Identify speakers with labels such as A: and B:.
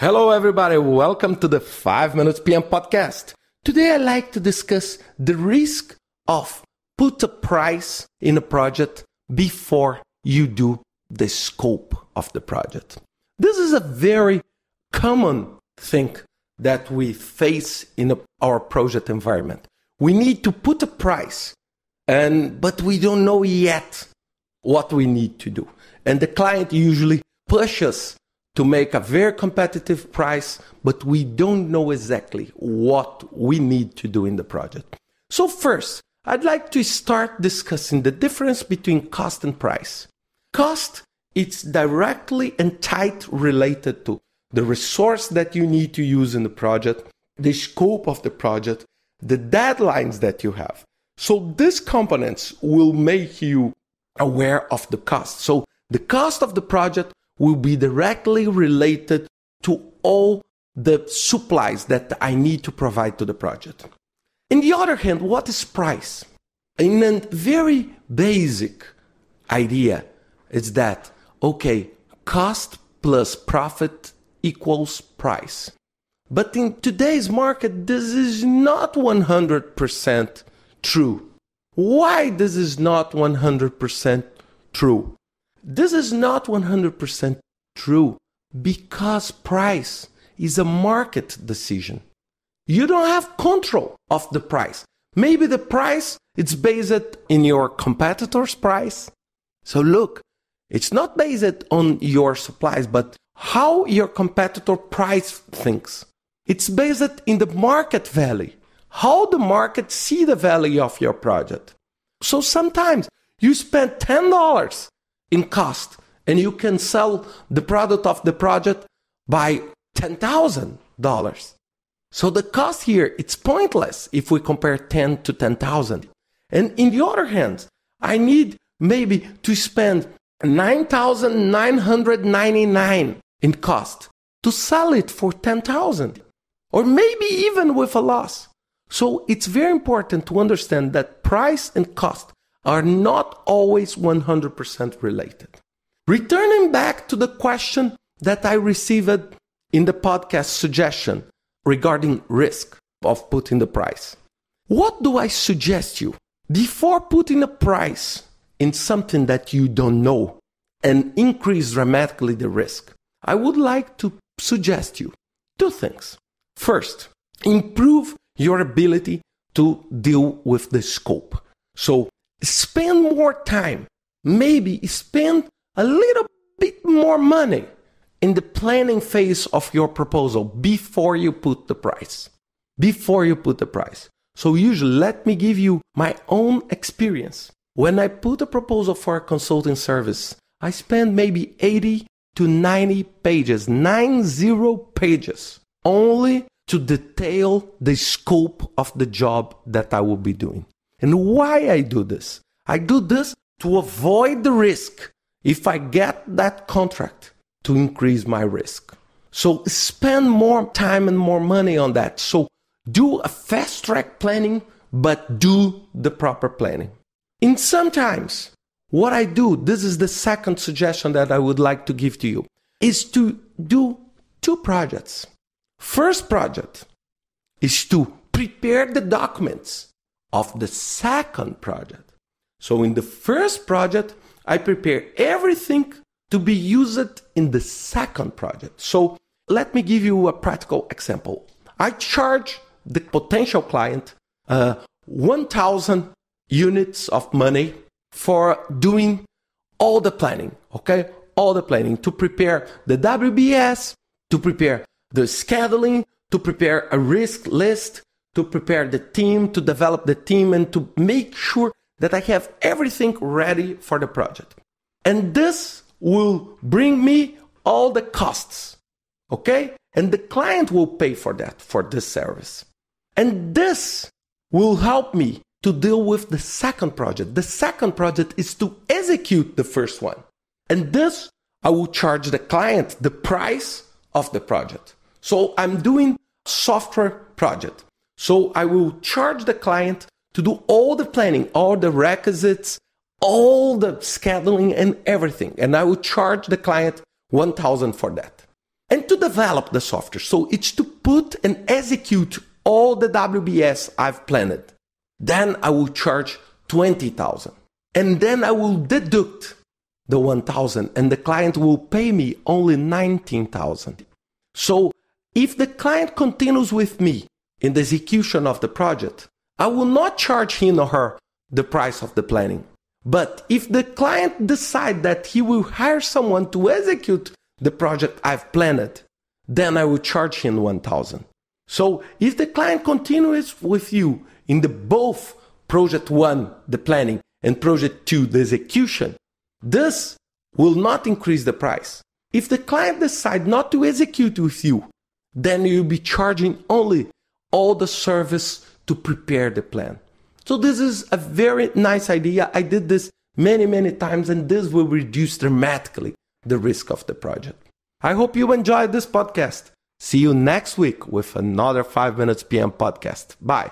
A: Hello, everybody. Welcome to the 5 Minutes PM podcast. Today, I'd like to discuss the risk of put a price in a project before you do the scope of the project. This is a very common thing that we face in a, our project environment. We need to put a price, and but we don't know yet what we need to do. And the client usually pushes to make a very competitive price, but we don't know exactly what we need to do in the project. So first, I'd like to start discussing the difference between cost and price. Cost, it's directly and tight related to the resource that you need to use in the project, the scope of the project, the deadlines that you have. So these components will make you aware of the cost. So the cost of the project will be directly related to all the supplies that I need to provide to the project. In the other hand, what is price? In a very basic idea, it's that, okay, cost plus profit equals price. But in today's market, this is not 100% true. Why this is not 100% true? This is not 100% true because price is a market decision. You don't have control of the price. Maybe the price it's based in your competitor's price. So look, it's not based on your supplies, but how your competitor price things. It's based in the market value, how the market see the value of your project. So sometimes you spend $10 in cost and you can sell the product of the project by $10,000. So the cost here, it's pointless if we compare 10 to 10,000. And in the other hand, I need maybe to spend 9,999 in cost to sell it for 10,000 or maybe even with a loss. So it's very important to understand that price and cost are not always 100% related. Returning back to the question that I received in the podcast suggestion regarding risk of putting the price. What do I suggest you? Before putting a price in something that you don't know and increase dramatically the risk, I would like to suggest you two things. First, improve your ability to deal with the scope. So spend more time, maybe spend a little bit more money in the planning phase of your proposal before you put the price. Before you put the price. So usually let me give you my own experience. When I put a proposal for a consulting service, I spend maybe 80 to 90 pages, 90 pages, only to detail the scope of the job that I will be doing. And why I do this? I do this to avoid the risk if I get that contract to increase my risk. So spend more time and more money on that. So do a fast track planning, but do the proper planning. In sometimes, what I do, this is the second suggestion that I would like to give to you, is to do two projects. First project is to prepare the documents of the second project. So in the first project, I prepare everything to be used in the second project. So let me give you a practical example. I charge the potential client uh, 1,000 units of money for doing all the planning, okay? All the planning to prepare the WBS, to prepare the scheduling, to prepare a risk list, to prepare the team, to develop the team, and to make sure that I have everything ready for the project. And this will bring me all the costs, okay? And the client will pay for that, for this service. And this will help me to deal with the second project. The second project is to execute the first one. And this, I will charge the client the price of the project. So I'm doing software project. So I will charge the client to do all the planning, all the requisites, all the scheduling and everything. And I will charge the client 1000 for that. And to develop the software. So it's to put and execute all the WBS I've planned. Then I will charge 20,000. And then I will deduct the 1,000 and the client will pay me only 19,000. So if the client continues with me in the execution of the project, I will not charge him or her the price of the planning. But if the client decide that he will hire someone to execute the project I've planned, then I will charge him 1000. So if the client continues with you in the both project 1 the planning and project 2 the execution, this will not increase the price. If the client decide not to execute with you, then you'll be charging only all the service to prepare the plan. So this is a very nice idea. I did this many, many times, and this will reduce dramatically the risk of the project. I hope you enjoyed this podcast. See you next week with another 5 Minutes PM podcast. Bye.